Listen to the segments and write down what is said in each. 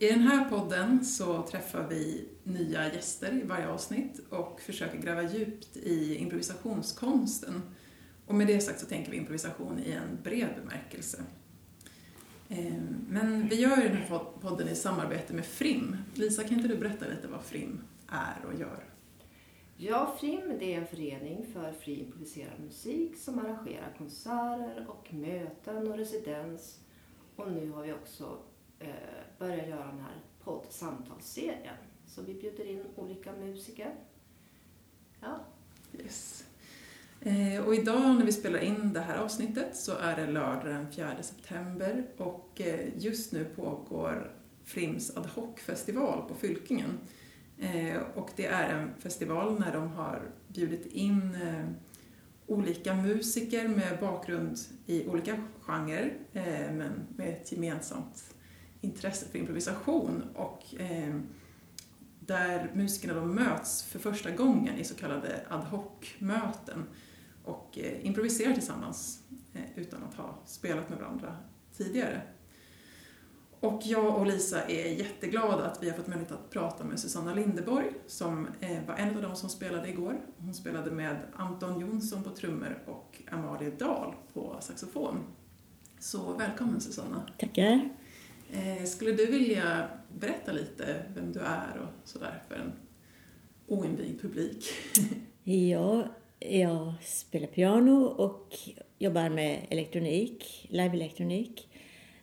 I den här podden så träffar vi nya gäster i varje avsnitt och försöker gräva djupt i improvisationskonsten. Och med det sagt så tänker vi improvisation i en bred bemärkelse. Eh, men vi gör den här podden i samarbete med FRIM. Lisa, kan inte du berätta lite vad FRIM är och gör? Ja, FRIM det är en förening för fri improviserad musik som arrangerar konserter och möten och residens. Och nu har vi också eh, börja göra den här poddsamtalsserien. Så vi bjuder in olika musiker. Ja. Yes. Eh, och idag när vi spelar in det här avsnittet så är det lördag den 4 september och eh, just nu pågår Frims ad hoc-festival på Fylkingen. Eh, och det är en festival när de har bjudit in eh, olika musiker med bakgrund i olika genrer eh, men med ett gemensamt intresse för improvisation och eh, där musikerna då möts för första gången i så kallade ad hoc-möten och eh, improviserar tillsammans eh, utan att ha spelat med varandra tidigare. Och jag och Lisa är jätteglada att vi har fått möjlighet att prata med Susanna Lindeborg som eh, var en av de som spelade igår. Hon spelade med Anton Jonsson på trummor och Amalie Dahl på saxofon. Så välkommen Susanna. Tackar. Eh, skulle du vilja berätta lite vem du är och sådär för en oinvigd publik? ja, jag spelar piano och jobbar med elektronik, live-elektronik.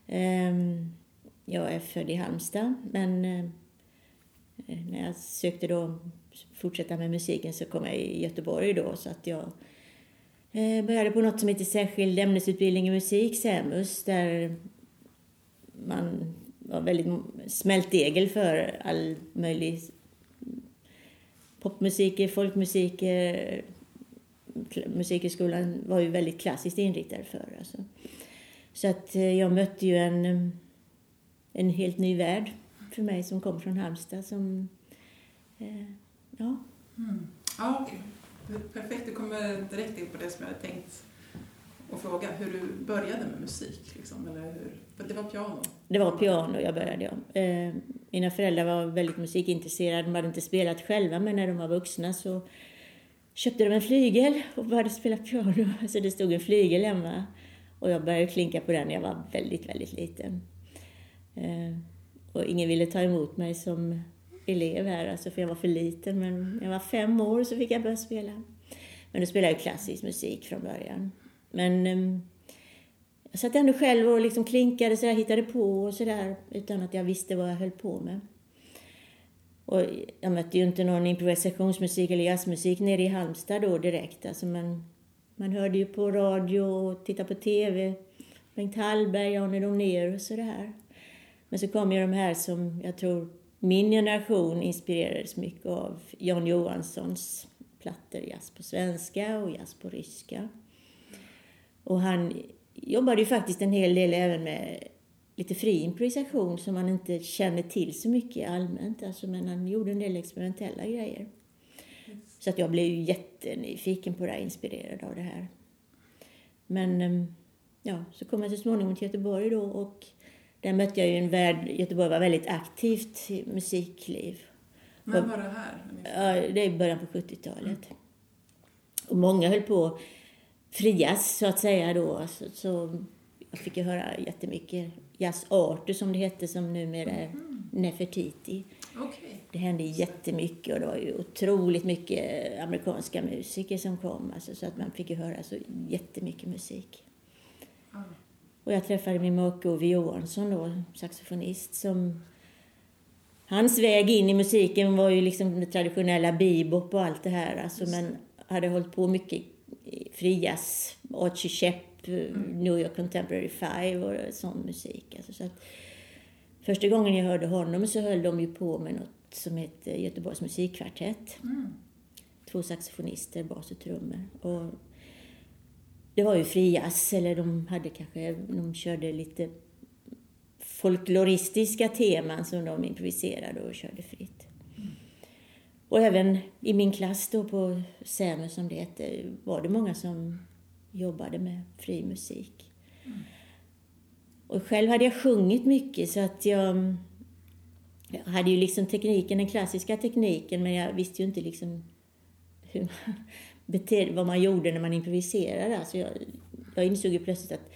Ehm, jag är född i Halmstad, men eh, när jag sökte då fortsätta med musiken så kom jag i Göteborg då, så att jag eh, började på något som heter särskild ämnesutbildning i musik, SÄMUS, där man var väldigt smältdegel för all möjlig popmusik, folkmusik, eh, musikhögskolan var ju väldigt klassiskt inriktad för. Alltså. Så att eh, jag mötte ju en eh, en helt ny värld för mig som kom från Halmstad. Som, eh, ja. Mm. Ja, perfekt. Du kommer direkt in på det som jag hade tänkt och fråga. Hur du började med musik, liksom, eller hur? Det var piano? Det var piano jag började, om. Eh, mina föräldrar var väldigt musikintresserade. De hade inte spelat själva, men när de var vuxna så köpte de en flygel och började spela piano. Så det stod en flygel hemma. Och jag började klinka på den när jag var väldigt, väldigt liten. Eh, och ingen ville ta emot mig som elev här, alltså för jag var för liten. Men när jag var fem år så fick jag börja spela. Men då spelade jag klassisk musik från början. Men um, jag satt ändå själv och liksom klinkade så jag hittade på och sådär utan att jag visste vad jag höll på med. Och jag mötte ju inte någon improvisationsmusik eller jazzmusik nere i Halmstad då direkt. Alltså man, man hörde ju på radio och tittade på TV. Bengt Hallberg, Arne Donér och sådär. Men så kom ju de här som jag tror min generation inspirerades mycket av. Jan Johanssons plattor, jazz på svenska och jazz på ryska. Och han jobbade ju faktiskt en hel del även med lite fri improvisation som man inte känner till så mycket allmänt. Alltså, men han gjorde en del experimentella grejer. Så att jag blev ju jättenyfiken på det här, inspirerad av det här. Men ehm, ja, så kom jag så småningom till Göteborg då och där mötte jag ju en värld, Göteborg var väldigt aktivt musikliv. När var det här? Ja, det är i början på 70-talet. Mm. Och många höll på frias så att säga då. Så, så jag fick ju höra jättemycket jazzarter som det hette som numera är mm. Nefertiti. Okay. Det hände jättemycket och det var ju otroligt mycket amerikanska musiker som kom. Alltså, så att man fick ju höra så jättemycket musik. Mm. Och jag träffade min make Ove Johansson då, saxofonist, som Hans väg in i musiken var ju liksom det traditionella bebop och allt det här, alltså, men hade hållit på mycket frias, Archie Shepp, mm. New York Contemporary Five och sån musik. Alltså, så att första gången jag hörde honom så höll de ju på med något som heter Göteborgs musikkvartett. Mm. Två saxofonister, bas och trummor. Och det var ju frias, eller de hade kanske, de körde lite folkloristiska teman som de improviserade och körde fritt. Och även i min klass då på SÄME som det heter var det många som jobbade med fri musik. Mm. Och själv hade jag sjungit mycket så att jag, jag hade ju liksom tekniken, den klassiska tekniken, men jag visste ju inte liksom hur man betedde, vad man gjorde när man improviserade. Alltså jag, jag insåg ju plötsligt att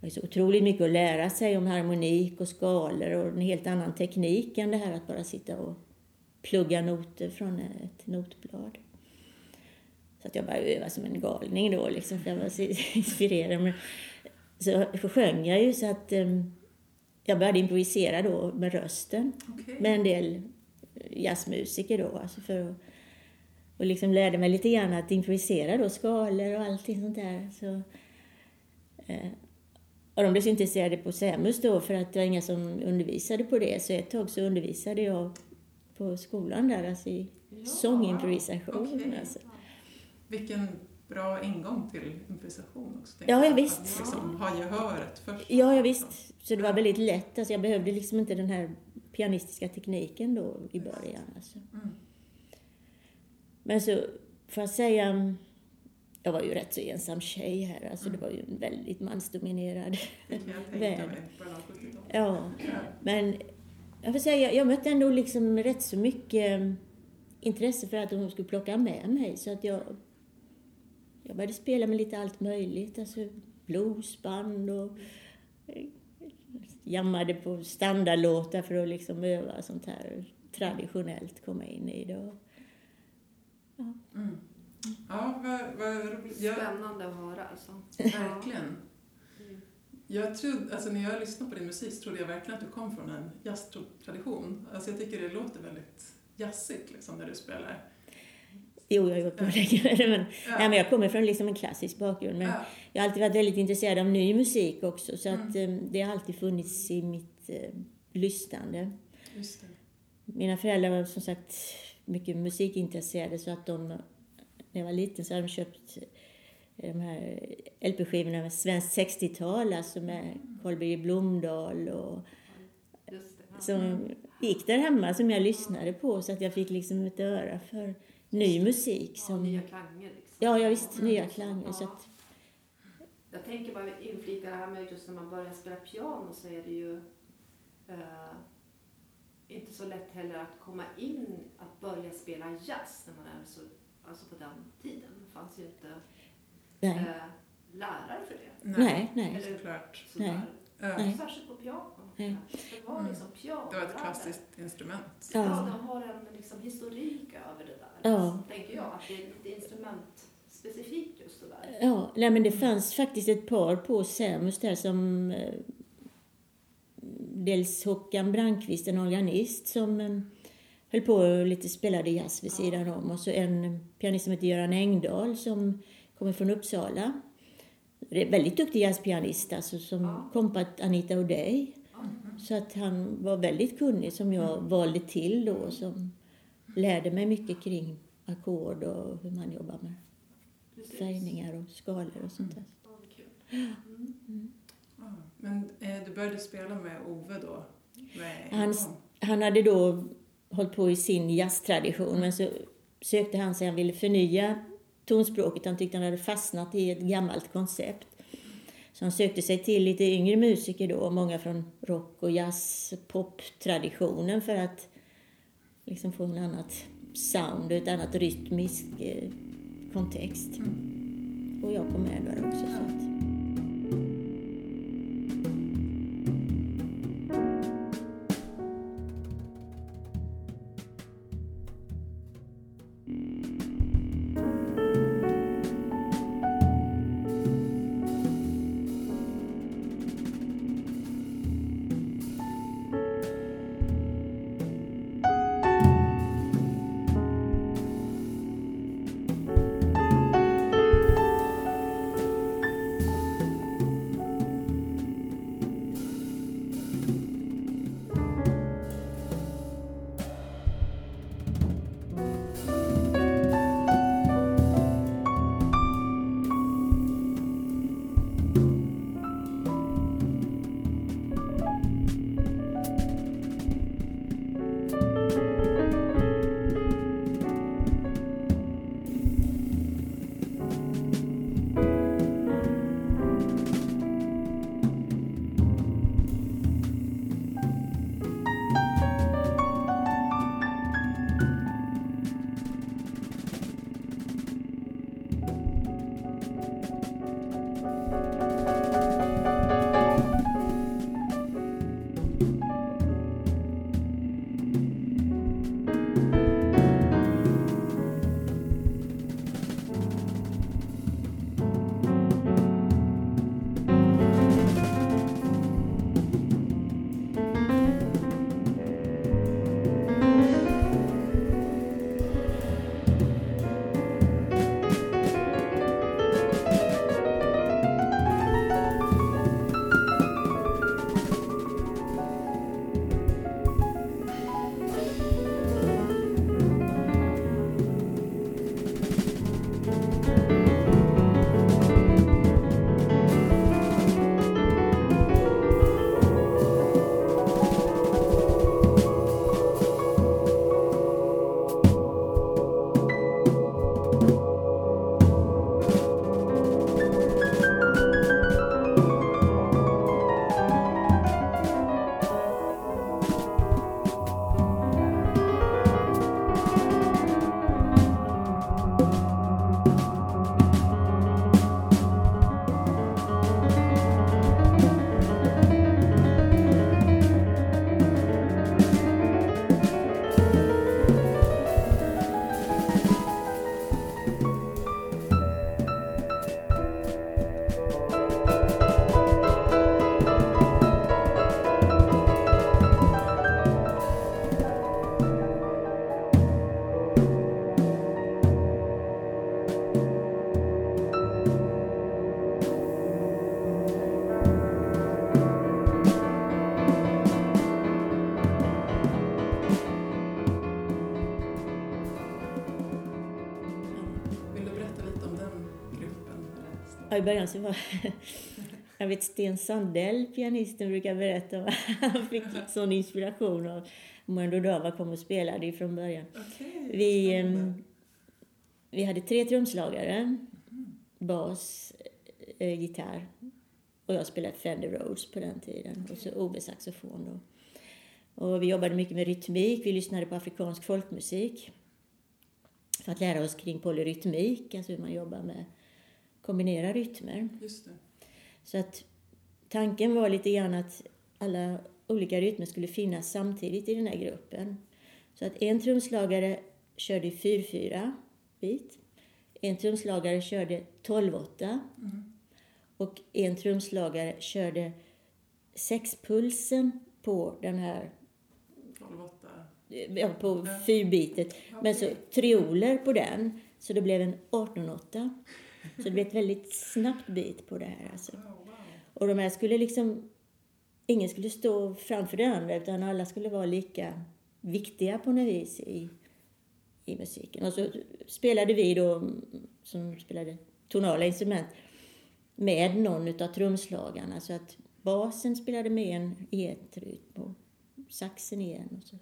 det var så otroligt mycket att lära sig om harmonik och skalor och en helt annan teknik än det här att bara sitta och plugga noter från ett notblad. Så att jag bara övade som en galning då, liksom, för jag var så inspirerad. Men, så sjöng jag ju så att um, jag började improvisera då med rösten Okej. med en del jazzmusiker då, alltså för att, och liksom lärde mig lite grann att improvisera då, skalor och allting sånt där. Så, eh, och de blev så intresserade på Sämus då för att det var inga som undervisade på det, så ett tag så undervisade jag på skolan där, alltså i sångimprovisation. Okej. Alltså. Vilken bra ingång till improvisation också. Ja, ja, jag. visst. Att liksom ha gehöret först. Ja, ja, visst. Så det var väldigt lätt. Alltså jag behövde liksom inte den här pianistiska tekniken då i början. Alltså. Mm. Men så får jag säga, jag var ju rätt så ensam tjej här. Alltså Mm. det var ju en väldigt mansdominerad Det kan jag tänka Väl. mig. Början av 70-talet. Ja, Ja. men jag får säga, jag, jag mötte ändå liksom rätt så mycket eh, intresse för att de skulle plocka med mig. Så att jag, jag började spela med lite allt möjligt. Alltså bluesband och eh, jammade på standardlåtar för att liksom öva sånt här traditionellt, komma in i det. Och, Mm. Ja, vad, vad roligt. Spännande att höra alltså. verkligen. Jag trodde, alltså när jag lyssnade på din musik så trodde jag verkligen att du kom från en jazztradition. Alltså jag tycker det låter väldigt jazzigt liksom när du spelar. jo, jag har gjort på men, Ja. nej, men jag kommer från liksom en klassisk bakgrund. Men Ja. Jag har alltid varit väldigt intresserad av ny musik också, så att eh, det har alltid funnits i mitt eh, lyssnande. Just det. Mina föräldrar var som sagt mycket musikintresserade, så att de, när jag var liten så hade de köpt de här LP-skivorna med svenskt 60-tal, alltså med Carl Birger Blomdahl och. Ja. som gick där hemma som jag lyssnade på, så att jag fick liksom ett öra för ny musik. Ja, Som, nya klanger liksom. ja, jag visst, nya klanger. Så Ja. att, Jag tänker bara inflika det här med just när man börjar spela piano så är det ju eh, inte så lätt heller att komma in, att börja spela jazz när man är så, alltså på den tiden. Det fanns ju inte nej, eh, lärare för det. nej, nej. Eller Såklart. sådär. Ja. Nej. Särskilt på piano. Nej. Det var Mm. liksom piano. Det var ett klassiskt instrument. Ja, Ja. de har en liksom, historik över det där. Ja. Tänker jag, att det är lite instrumentspecifikt just det där. Ja, nej men det fanns faktiskt ett par på Sämus där som eh, dels Håkan Brandqvist, en organist som eh, höll på och lite spelade jazz vid sidan om och så en pianist som heter Göran Engdahl som kommer från Uppsala. Väldigt duktig jazzpianist alltså som Ja. kompat Anita O'Day. Mhm. Så att han var väldigt kunnig som jag valde till då som lärde mig mycket kring ackord och hur man jobbar med Precis. färgningar och skalor och sånt där. Kul. Mm. Ja. Men eh, du började spela med Ove då? Med gång. Han hade då hållit på i sin jazztradition men så sökte han sig, han ville förnya tonspråket. Han tyckte han hade fastnat i ett gammalt koncept. Så han sökte sig till lite yngre musiker då, många från rock och jazz, pop-traditionen för att liksom få en annat sound och ett annat rytmisk eh, kontext. Och jag kom med där också. Så att, I början så var jag vet Sten Sandell, pianisten, brukar berätta om han fick sån inspiration av Mondo Dava kom och spelade ifrån början. Okej, Vi, ehm, vi hade tre trumslagare, bas, eh, gitarr och jag spelade Fender Rhodes på den tiden och så OB-saxofon då. Och vi jobbade mycket med rytmik, vi lyssnade på afrikansk folkmusik för att lära oss kring polyrytmik, alltså hur man jobbar med kombinera rytmer. Så att tanken var lite grann att alla olika rytmer skulle finnas samtidigt i den här gruppen. Så att en trumslagare körde 4-4 bit. En trumslagare körde 12-8. Och en trumslagare körde sexpulsen på den här 12-8. ja, på fyrbitet. Men så trioler på den, så det blev en 18-8. Så det blev ett väldigt snabbt bit på det här alltså. Och de här skulle liksom, ingen skulle stå framför den andra utan alla skulle vara lika viktiga på något vis i, i musiken. Och så spelade vi då, som spelade tonala instrument, med någon utav trumslagarna. Så att basen spelade med en i ett rytm och saxen i en och så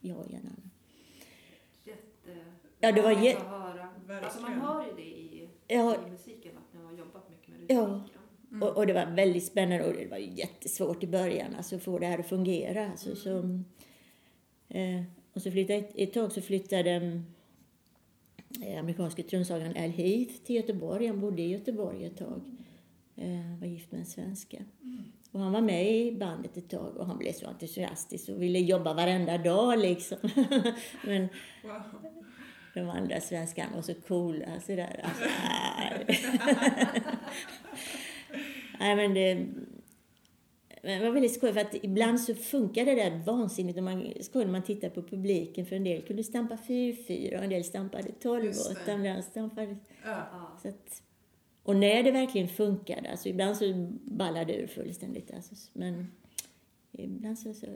jag i en annan. Jätte... Ja, det var härligt jä- att höra. Alltså man hör ju det i, Ja. i musiken att ni har jobbat mycket med Ja. rytmiken. Och, och det var väldigt spännande och det var jättesvårt i början alltså, att få det här att fungera. Alltså, så, eh, och så flyttade, ett, ett tag så flyttade eh, amerikanske trumslagaren Al Heath till Göteborg. Han bodde i Göteborg ett tag. Eh, var gift med en svenska. Och han var med i bandet ett tag och han blev så entusiastisk och ville jobba varenda dag liksom. Men Wow. De andra svenskarna var så coola sådär. Alltså, nej men det... Men det var väldigt skoj för att ibland så funkar det där vansinnigt. Och man, skoj när man tittar på publiken för en del kunde stampa 4-4 och en del stampade 12 Just det. och andra stampade... Ja. Ja. Så att, och när det verkligen funkade, alltså ibland så ballade det ur fullständigt. Alltså, men ibland så, så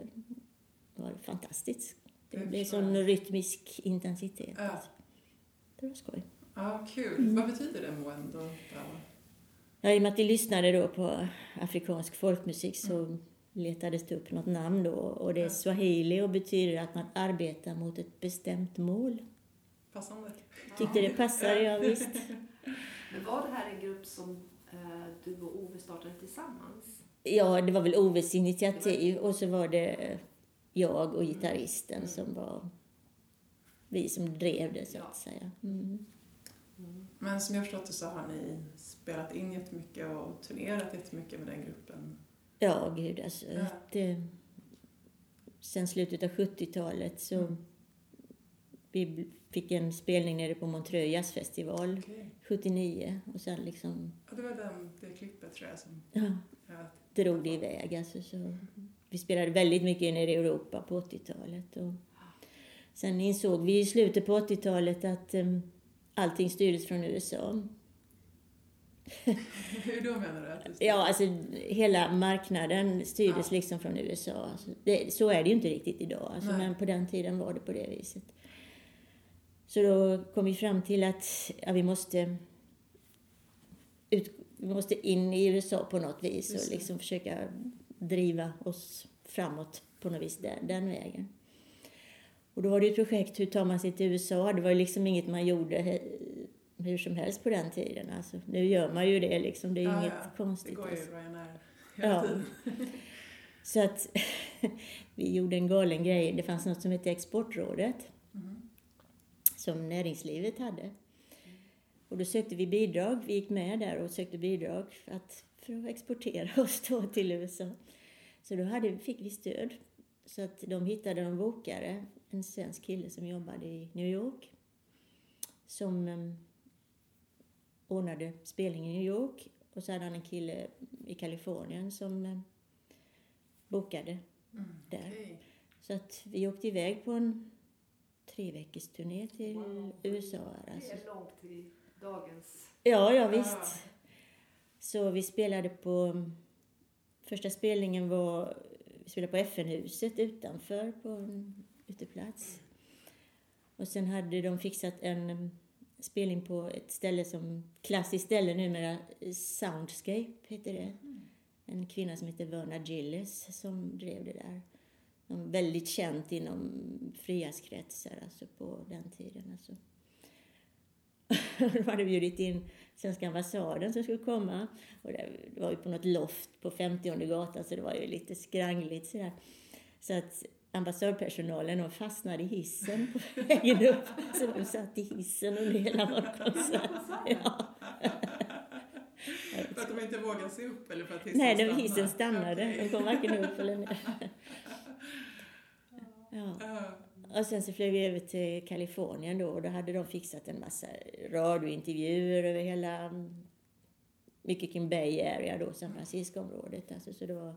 var det fantastiskt. Det blev förstår sån rytmisk intensitet. Ja. Alltså. Det var skoj. ja, kul. Mm. Vad betyder det, Moendo? Ja. I och med att vi lyssnade då på afrikansk folkmusik så letades det upp något namn då och det är Ja. swahili och betyder att man arbetar mot ett bestämt mål. Passande. Tyckte det passade, ja visst. Men var det här en grupp som eh, du och Ove startade tillsammans? Ja, det var väl Oves initiativ och så var det jag och gitarristen som var vi som drev det så att säga. Mm. Men som jag förstått det så har ni spelat in jättemycket och turnerat jättemycket med den gruppen. Ja, gud alltså. Ja. Det, sen slutet av 70-talet så Mm. vi fick en spelning nere på Montreux jazzfestival Okej. 79 och sen liksom Ja, det var den, det klippet tror jag som ja, jag drog det iväg. Alltså, så vi spelade väldigt mycket nere i Europa på 80-talet. Och sen insåg vi i slutet på 80-talet att um, allting styrdes från USA. Hur då menar du? Ja, alltså hela marknaden styrdes Ja. liksom från USA. Alltså, det, så är det ju inte riktigt idag, alltså, men på den tiden var det på det viset. Så då kom vi fram till att ja, vi måste ut, vi måste in i USA på något vis Just och liksom försöka driva oss framåt på något vis den, den vägen. Och då var det ett projekt, hur tar man sig till USA? Det var ju liksom inget man gjorde hur som helst på den tiden. Alltså, nu gör man ju det liksom, det är ju Ja, inget ja. konstigt. Det går alltså. ju Ryanair hela Ja. tiden. Så att vi gjorde en galen grej. Det fanns något som hette Exportrådet Mhm. som näringslivet hade. Och då sökte vi bidrag. Vi gick med där och sökte bidrag för att, för att exportera oss då till USA. Så då hade, fick vi stöd. Så att de hittade en bokare, en svensk kille som jobbade i New York. Som um, ordnade spelning i New York. Och så hade han en kille i Kalifornien som em, bokade Mm. där. Så att vi åkte iväg på en tre veckors turné till Wow. USA. Det Alltså. är långt till dagens... Ja, ja visst. Så vi spelade på... Första spelningen var... Vi spelade på FN-huset utanför på en uteplats. Och sen hade de fixat en spelning på ett ställe som... Klassiskt ställe numera, Soundscape heter det. En kvinna som heter Verna Gillis som drev det där. De väldigt känt inom friaskretsar alltså på den tiden. Alltså. De hade bjudit in svenska ambassaden som skulle komma. Och det var ju på något loft på 50 gatan så det var ju lite skrangligt sådär. Så att ambassadpersonalen de fastnade i hissen på vägen upp. Så de satt i hissen under hela vår konsert. Ja. För att de inte vågar se upp eller för att hissen Nej, den stannar? hissen stannade. Okej. De kom varken upp eller ner. Ja. Och sen så flög vi över till Kalifornien då och då hade de fixat en massa radiointervjuer över hela, mm, mycket Bay Area då, San Francisco-området. Alltså, så det var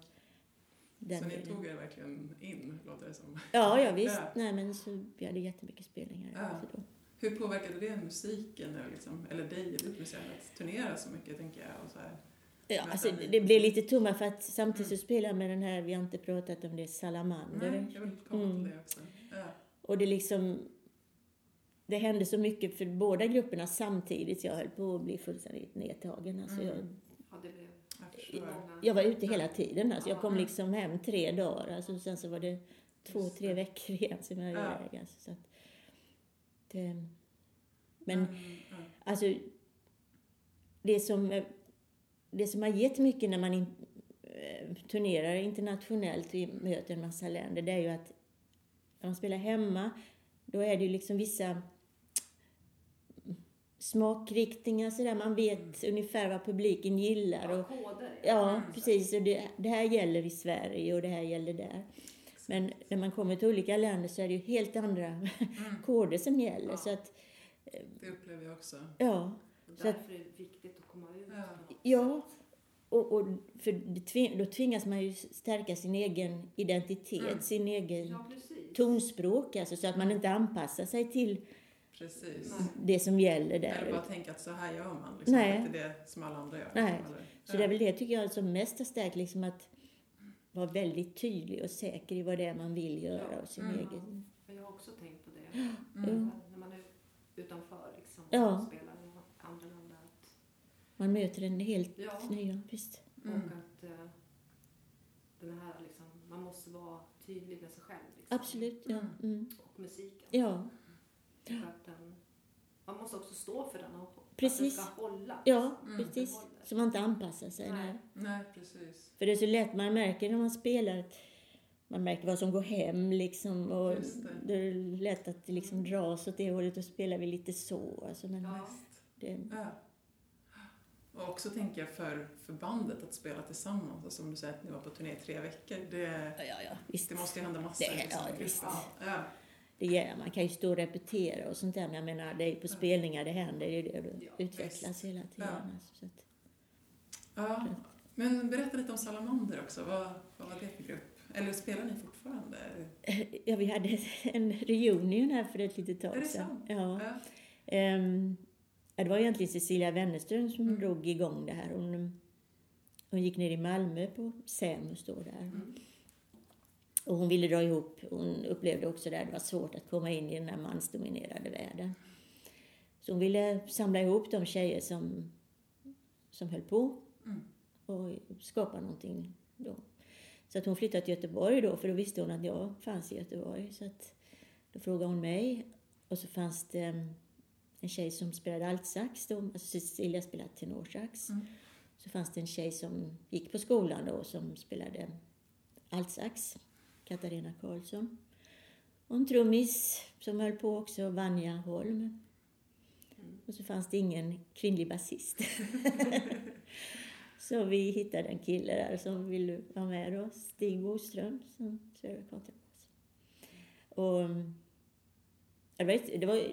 den Så ni tog er verkligen in, låter det som. Ja, ja visst. Ja. Nej, men så vi hade jättemycket spelningar. Ja. Alltså då. Hur påverkade det musiken, nu, liksom, eller dig ditt museum, att turnera så mycket, tänker jag? Och så här. Ja, alltså, det blev lite tomma för att samtidigt så spelar jag med den här, vi har inte pratat om det, Salamander. Nej, jag vill komma Mm. till det också. Ja. Och det liksom... Det hände så mycket för båda grupperna samtidigt jag höll på att bli fullständigt nedtagen. Alltså jag, Mm. Ja, det blev Jag jag var ute hela tiden. Alltså jag kom liksom hem tre dagar. Alltså sen så var det två, tre veckor igen som jag var iväg. Alltså, så att det, men Mm, alltså, det som, det som har gett mycket när man in, eh, turnerar internationellt och möter en massa länder, det är ju att när man spelar hemma, då är det ju liksom vissa smakriktningar sådär. Man vet ungefär vad publiken gillar. Ja, Och, koder. ja, Mm. precis. Och det, det här gäller i Sverige och det här gäller där. Men när man kommer till olika länder så är det ju helt andra Mm. koder som gäller. Ja. Så att, Det upplever jag också. ja. Och Så att- därför är det viktigt att komma ut Ja. Ja, och, och för tving, då tvingas man ju stärka sin egen identitet, Mm. sin egen Ja, precis. Tonspråk, alltså, så att man inte anpassar sig till Precis. Nej. det som gäller Eller där. bara tänka att så här gör man, liksom. Nej. Att det är det som alla andra gör. Nej. Liksom, eller? Så det är väl det tycker jag som mest har stärkt, liksom att vara väldigt tydlig och säker i vad det är man vill göra och sin Mm. egen... Men jag har också tänkt på det. Mm. När man är utanför liksom, Ja. och spelar i andra länder. Att, Man möter en helt Ja. nya, visst. Mm. Och att eh, den här liksom, man måste vara tydlig med sig själv. Absolut, ja. Mm. Mm. Och musiken. Ja, att den, man måste också stå för den och Precis. att den ska hålla. ja Mm. precis. håller. Så man inte anpassar sig. Nej. Nej. Precis. För det är så lätt, man märker när man spelar, man märker vad som går hem liksom. Och det. det är lätt att det liksom dras åt det hållet och spelar vi lite så. Alltså, men Ja. Det, Ja. Och också tänker jag för, för bandet att spela tillsammans. Alltså, som du säger att ni var på turné i tre veckor. Det, ja, ja, det måste ju hända massor Det- liksom, ja, visst. Ja. Det gör, man kan ju stå och repetera och sånt där, men jag menar, det är ju på spelningar det händer, det är ju det du Ja, utvecklas visst. hela tiden. Ja. Alltså, så att, ja. Men berätta lite om Salamander också. Vad, vad var det för grupp? Eller spelar ni fortfarande? ja, vi hade en reunion här för ett litet Är tag det sedan. sant? Ja. Ja. Det var egentligen Cecilia Wennerström som Mm. drog igång det här. Hon, hon gick ner i Malmö på Sämus då där. Mm. Och hon ville dra ihop, hon upplevde också där det var svårt att komma in i den här mansdominerade världen. Så hon ville samla ihop de tjejer som, som höll på Mm. och skapa någonting då. Så att hon flyttade till Göteborg då, för då visste hon att jag fanns i Göteborg. Så att då frågade hon mig. Och så fanns det en tjej som spelade altsax då, alltså Cecilia spelade tenorsax. Mm. Så fanns det en tjej som gick på skolan då som spelade altsax, Katarina Karlsson. Och en trummis som höll på också, Vanja Holm. Och så fanns det ingen kvinnlig basist. så vi hittade en kille där som ville vara med oss, Stig Boström, som spelade kontrabas. Och mm, jag vet, det var,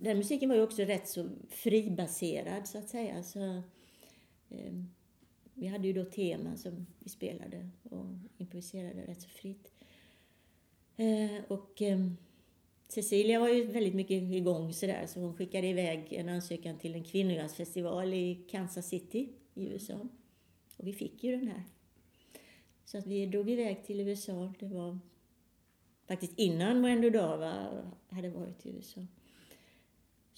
den musiken var ju också rätt så fribaserad så att säga. Så, eh, vi hade ju då teman som vi spelade och improviserade rätt så fritt. Eh, och eh, Cecilia var ju väldigt mycket igång sådär så hon skickade iväg en ansökan till en kvinnodansfestival i Kansas City i USA. Och vi fick ju den här. Så att vi drog iväg till USA. Det var faktiskt innan Moendo Dava hade varit i USA.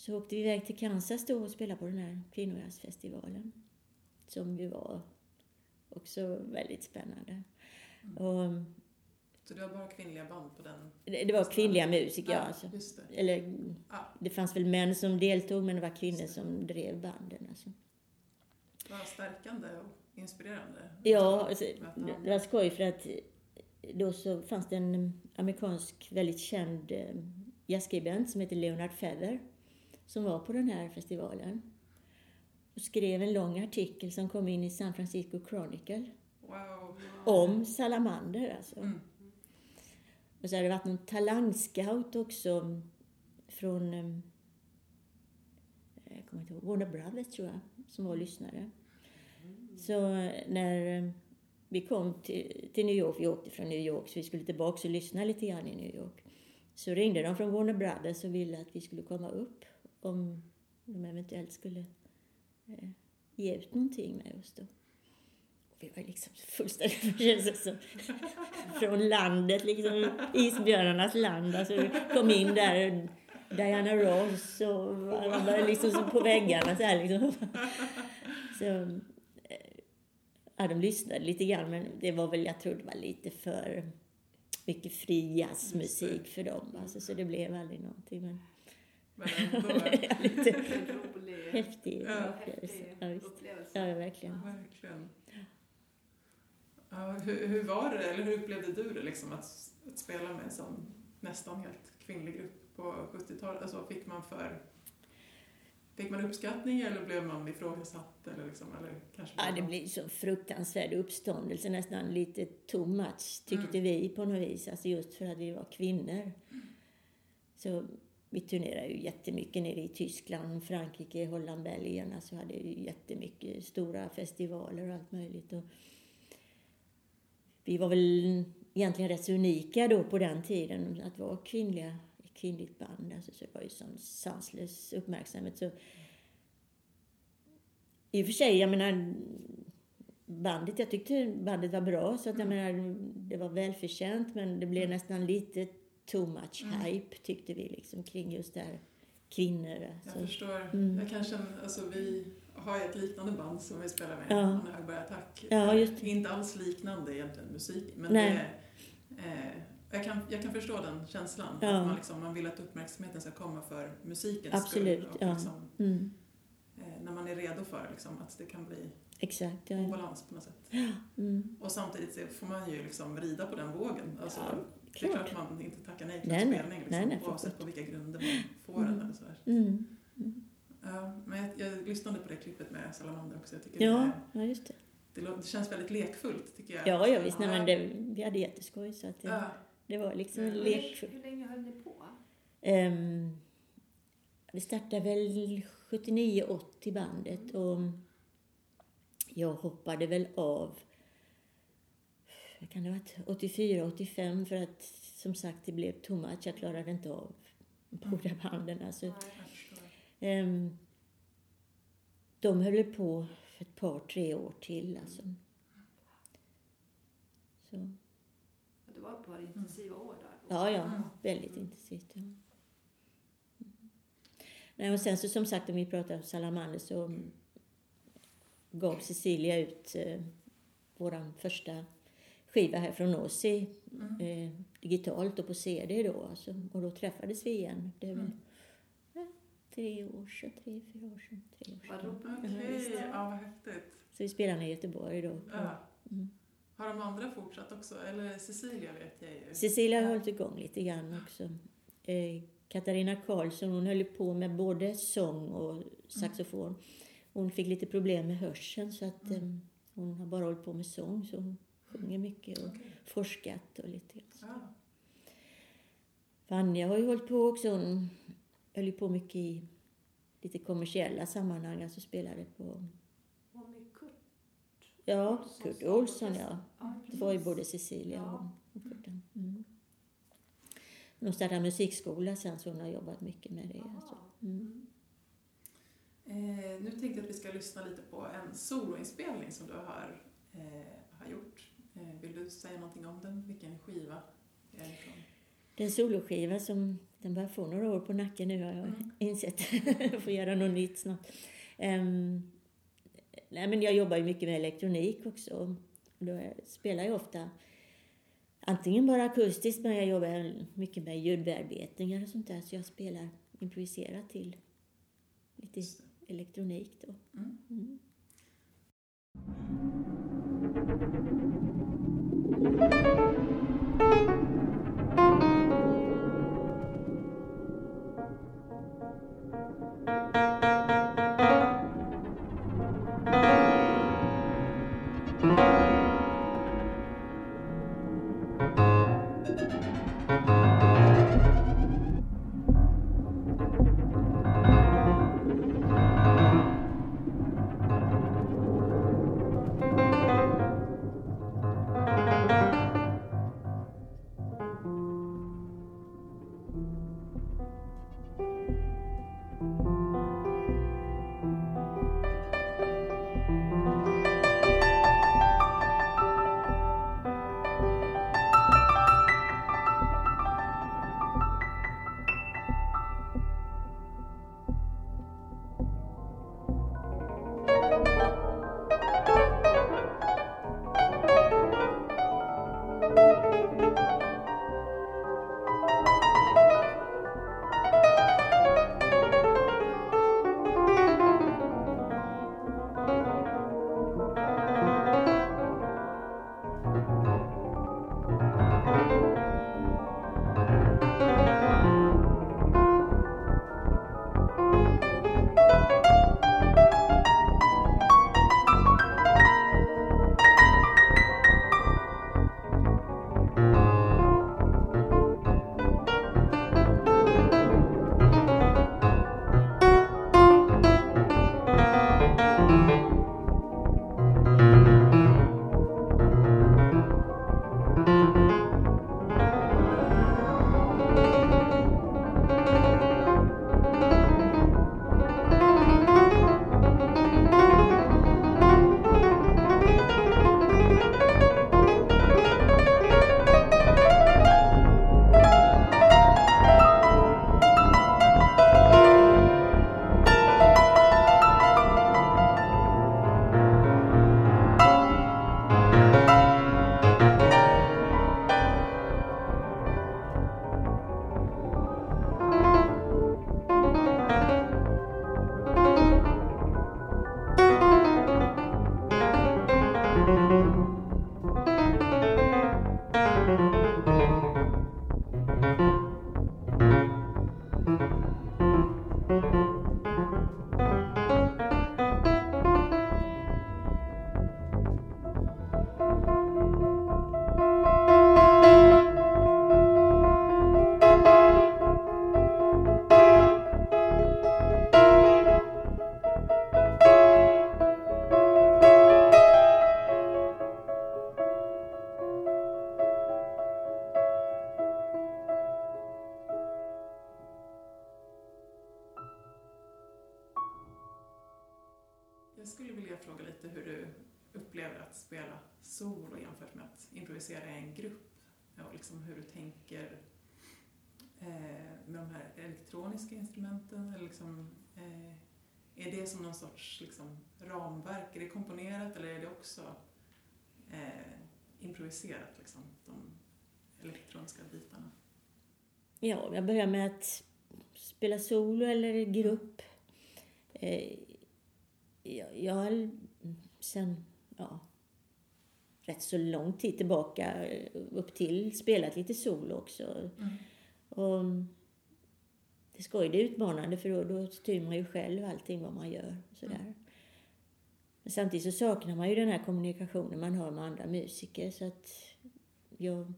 Så åkte vi iväg till Kansas då och spelade på den här kvinnojazzfestivalen. Som ju var också väldigt spännande. Och Så det var bara kvinnliga band på den? det, det var kvinnliga musiker, Ja, alltså. det. Eller Ja, det fanns väl män som deltog men det var kvinnor som drev banden. Alltså. var stärkande och inspirerande. Ja, alltså, det var skoj för att då så fanns det en amerikansk väldigt känd eh, jazzskribent som heter Leonard Feather som var på den här festivalen och skrev en lång artikel som kom in i San Francisco Chronicle Wow. om salamander alltså. Mm. Och så hade det varit någon talangscout också från, eh, jag kommer inte ihåg, Warner Brothers tror jag, som var lyssnare. Så eh, när eh, vi kom till, till New York, vi åkte från New York, så vi skulle tillbaka och lyssna lite grann i New York. Så ringde de från Warner Brothers och ville att vi skulle komma upp om de eventuellt skulle eh, ge ut någonting med oss då. Och vi var liksom fullständigt som från landet, liksom isbjörnarnas land. Alltså vi kom in där, Diana Ross och man var liksom som på väggarna så här liksom. Så, eh, ja, de lyssnade lite grann men det var väl, jag tror det var lite för mycket fri jazzmusik för dem. Alltså, så det blev aldrig någonting. Men Men ändå, lite rolig, häftig Ja. häftig Ja, visst. upplevelse. Ja, verkligen. verkligen. Ja, hur, hur var det, eller hur upplevde du det liksom att, att spela med en sån nästan helt kvinnlig grupp på 70-talet? Alltså, fick man för Fick man uppskattning eller blev man ifrågasatt? Eller liksom, eller kanske Ja, det blir så fruktansvärd uppståndelse, nästan lite too much, tyckte vi på något vis. Alltså just för att vi var kvinnor. Så vi turnerade ju jättemycket nere i Tyskland, Frankrike, Holland, Belgien. Alltså hade ju jättemycket stora festivaler och allt möjligt. Och vi var väl egentligen rätt så unika då på den tiden att vara kvinnliga, kvinnligt band. Alltså, så det var ju sån sanslös uppmärksamhet. Så i och för sig, jag menar, bandet, jag tyckte bandet var bra så att jag menar, det var välförtjänt men det blev nästan lite too much Mm. hype tyckte vi liksom kring just det här kvinnor. Jag Alltså. förstår. Mm. Jag kan känna, alltså vi har ett liknande band som vi spelar med, Ja. Anna Högberg Attack. Ja, just. Inte alls liknande egentligen musik, men Nej. det eh, jag, kan, jag kan förstå den känslan. Ja. Att man, liksom, man vill att uppmärksamheten ska komma för musikens Absolut, skull. Och ja. liksom, Mm, eh, när man är redo för liksom, att det kan bli exakt. Ja. obalans på något sätt. Mm. Och samtidigt får man ju liksom rida på den vågen. Alltså, Ja, det är klart. klart man inte tackar nej till Nej, en spelning, liksom, Nej, nej, oavsett på vilka grunder man får den. Eller sådär. Mm. Ja, men jag, jag lyssnade på det klippet med Salamander också. Jag tycker Ja, det, ja, just det. det, det känns väldigt lekfullt, tycker jag. Ja, ja visst. Nej, Ja. men det, vi hade jätteskoj så att det, Ja, det var liksom Mm. Hur, lekfullt. hur länge höll ni på? Um, det startade väl 79-80 bandet och jag hoppade väl av kan det ha varit 84-85 för att som sagt det blev much. Jag klarade inte av båda banden. Alltså. Ehm, de höll på för ett par, tre år till. Alltså. Så. Det var ett par intensiva år där. Ja, ja, Mm. väldigt intensivt. Ja. Mm. Nej, och sen så som sagt, om vi pratar om Salamander så gav Cecilia ut eh, vår första skiva här från oss i, Mm. eh, digitalt och på CD då. Alltså, och då träffades vi igen. Det väl Mm. ja, tre år sedan, tre, fyra år sedan. Tre år Vad sedan. Okej, ja vad häftigt. Så vi spelade i Göteborg då. Ja. Mm. Har de andra fortsatt också? Eller Cecilia vet jag ju. Cecilia har Ja. hållit igång lite grann också. Eh, Katarina Karlsson hon höll på med både sång och saxofon. Hon fick lite problem med hörseln så att Mm. eh, hon har bara hållit på med sång så hon sjunger mycket och Okej. forskat och lite så. Ja. Vanja har ju hållit på också. Hon höll ju på mycket i lite kommersiella sammanhang, alltså spelade på Och med Kurt. Ja, Kurt Olsson ja. Det var ju både Cecilia och, Ja. och Kurt. Mm. Hon startade musikskola sen så hon har jobbat mycket med det. Alltså. Jaha. Mm. Eh, nu tänkte jag att vi ska lyssna lite på en soloinspelning som du har, eh, har gjort. Eh, vill du säga någonting om den? Vilken skiva är det ifrån? Det är en soloskiva som den börjar få några år på nacken nu har jag Mm. insett. jag får göra något nytt snart. Ehm, nej, men jag jobbar ju mycket med elektronik också. Då spelar jag ofta antingen bara akustiskt men jag jobbar mycket med ljudbearbetningar och sånt där så jag spelar improviserat till lite elektronik då. Mm. Mm. Jag tänker eh, med de här elektroniska instrumenten? Eller liksom, eh, är det som någon sorts liksom, ramverk? Är det komponerat eller är det också eh, improviserat, liksom, de elektroniska bitarna? Ja, jag börjar med att spela solo eller grupp. Eh, jag, jag sen ja, rätt så lång tid tillbaka upp till spelat lite solo också. Mm. Och det är skoj, det är utmanande för då, då styr man ju själv allting vad man gör. Och sådär. Mm. Men samtidigt så saknar man ju den här kommunikationen man har med andra musiker. Så att jag,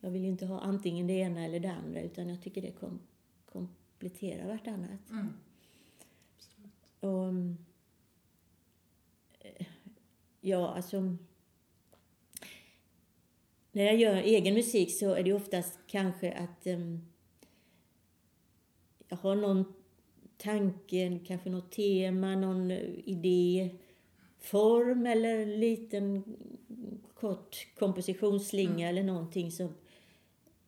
jag vill inte ha antingen det ena eller det andra utan jag tycker det kom, kompletterar vartannat. Mm. Och, eh, ja, alltså... När jag gör egen musik så är det oftast kanske att um, jag har någon tanke, kanske något tema, någon idé, form eller en liten kort kompositionsslinga Mm. eller någonting som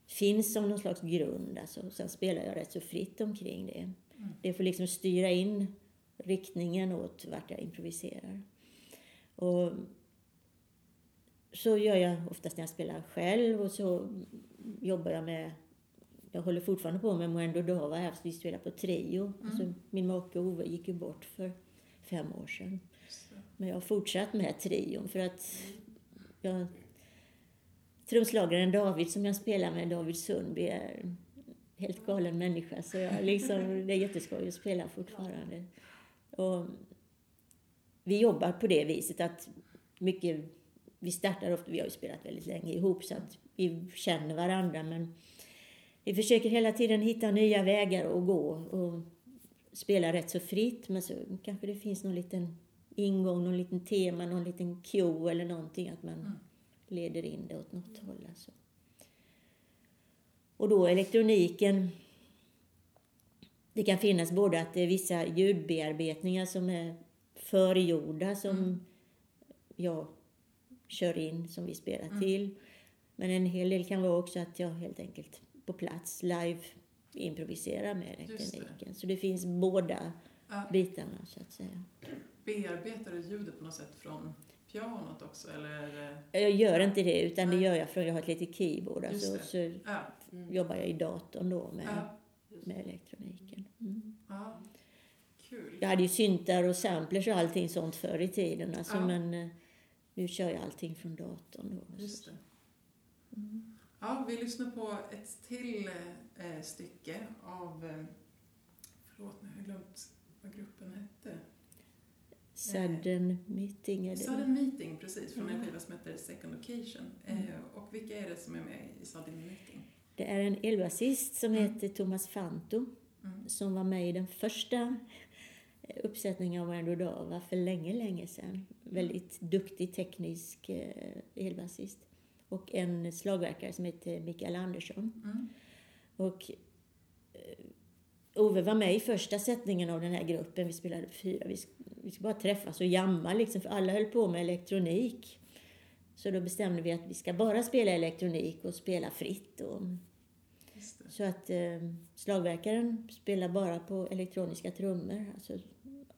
finns som någon slags grund. Alltså, sen spelar jag rätt så fritt omkring det. Mm. Det får liksom styra in riktningen åt vart jag improviserar. Och så gör jag oftast när jag spelar själv och så jobbar jag med jag håller fortfarande på med Moendo Dava så vi spelar på trio. Alltså, min make Ove gick ju bort för fem år sedan. Men jag har fortsatt med trion för att jag, trumslagaren David som jag spelar med, David Sundby, är en helt galen människa. Så jag liksom, det är jätteskoj att spela fortfarande. Och vi jobbar på det viset att mycket, vi startar ofta, vi har ju spelat väldigt länge ihop så att vi känner varandra men vi försöker hela tiden hitta nya vägar att gå och spela rätt så fritt men så kanske det finns någon liten ingång, någon liten tema, någon liten cue eller någonting att man Mm. leder in det åt något håll. Alltså. Och då elektroniken, det kan finnas både att det är vissa ljudbearbetningar som är förgjorda som Mm. jag kör in, som vi spelar Mm. till. Men en hel del kan vara också att jag helt enkelt på plats live improviserar med det. elektroniken. Så det finns båda Ja, bitarna så att säga. bearbetar du ljudet på något sätt från pianot också? Eller det... Jag gör inte det utan det Nej. gör jag från, jag har ett litet keyboard. Just Alltså, det. så Ja, Mm. jobbar jag i datorn då med, ja, med elektroniken. Mm. Jag hade ju syntar och samplers och allting sånt förr i tiden. Alltså. Men eh, nu kör jag allting från datorn då. Just. Mm. Ja, vi lyssnar på ett till eh, stycke av... Eh, förlåt, nu har jag glömt vad gruppen hette. Sudden meeting är det. Sudden Meeting, precis, från en skiva som heter Second Occasion. Mm. Eh, och vilka är det som är med i Sudden Meeting? Det är en elbasist som Mm. heter Thomas Fanto Mm. som var med i den första uppsättningen av Wendo Dava för länge, länge sedan. Väldigt duktig teknisk eh, elbasist. Och en slagverkare som heter Mikael Andersson. Mm. Och eh, Ove var med i första sättningen av den här gruppen. Vi spelade fyra. Vi, vi skulle bara träffas och jamma liksom, för alla höll på med elektronik. Så då bestämde vi att vi ska bara spela elektronik och spela fritt. Och, så att eh, slagverkaren spelar bara på elektroniska trummor. Alltså,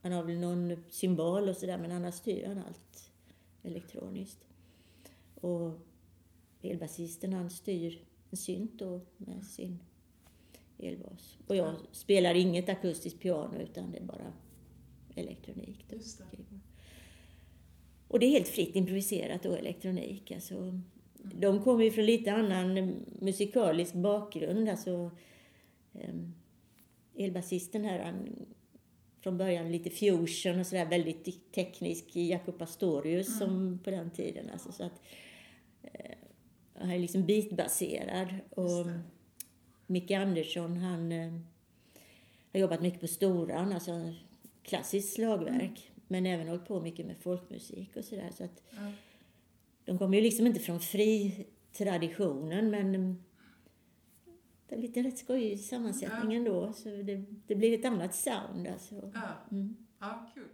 han har väl någon symbol och sådär men annars styr han allt elektroniskt. Och elbasisten han styr en synt då med sin elbas. Och jag spelar inget akustiskt piano utan det är bara elektronik. Då. Och det är helt fritt improviserat och elektronik. Alltså, de kommer ju från lite annan musikalisk bakgrund. Alltså, um, elbasisten här, han, från början lite fusion och sådär, väldigt teknisk, Jacob Pastorius Mm. som på den tiden. Alltså, så att, eh, han är liksom beatbaserad. Och. Micke Andersson, han eh, har jobbat mycket på Storan, alltså klassiskt slagverk. Men även hållit på mycket med folkmusik och sådär. Så att Ja. de kommer ju liksom inte från fri-traditionen, men det är lite rätt skojig sammansättning Ja. ändå. Så det, det blir ett annat sound alltså. Ja. Mm. ja, kul.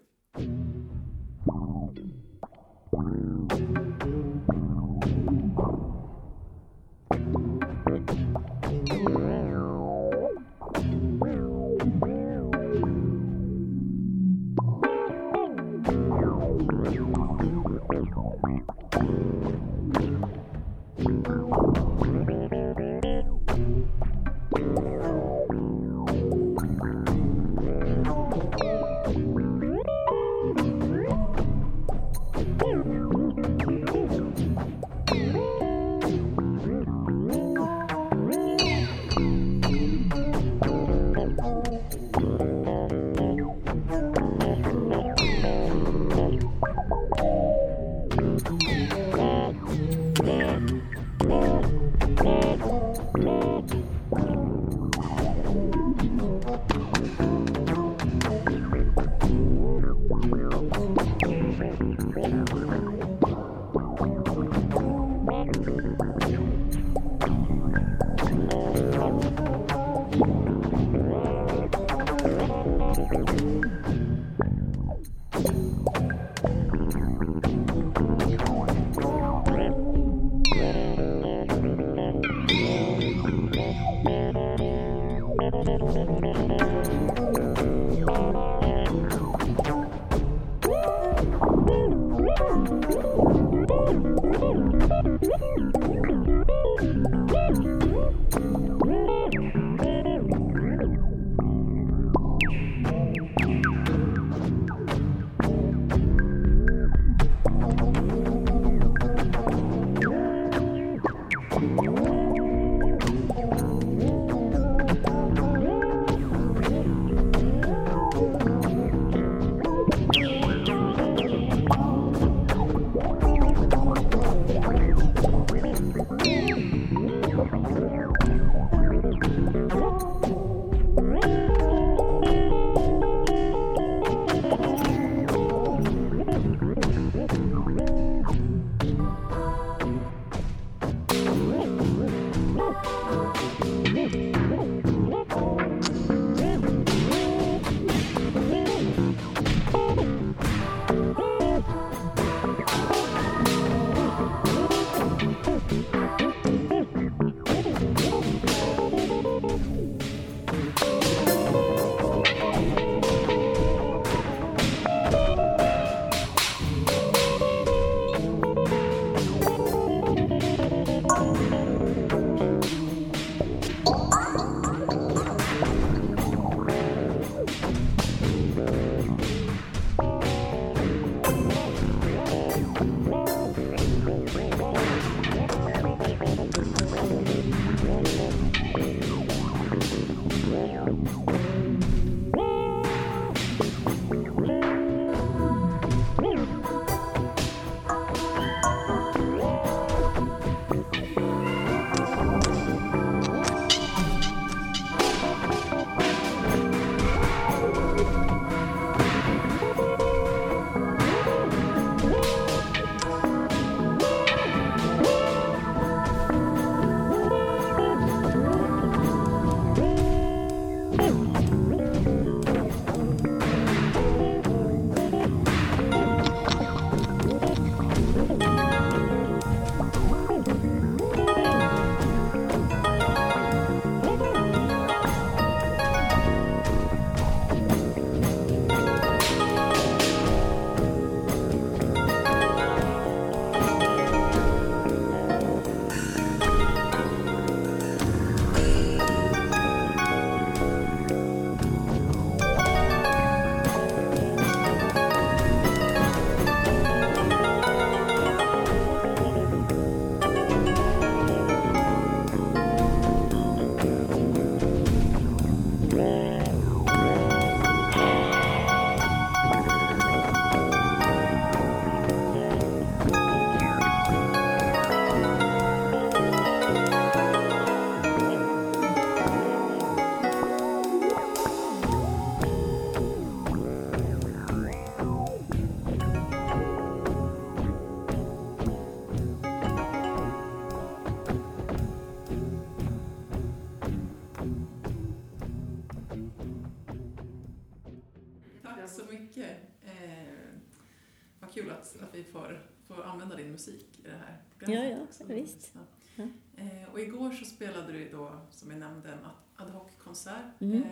Som jag nämnde, en ad hoc-konsert Mm. eh,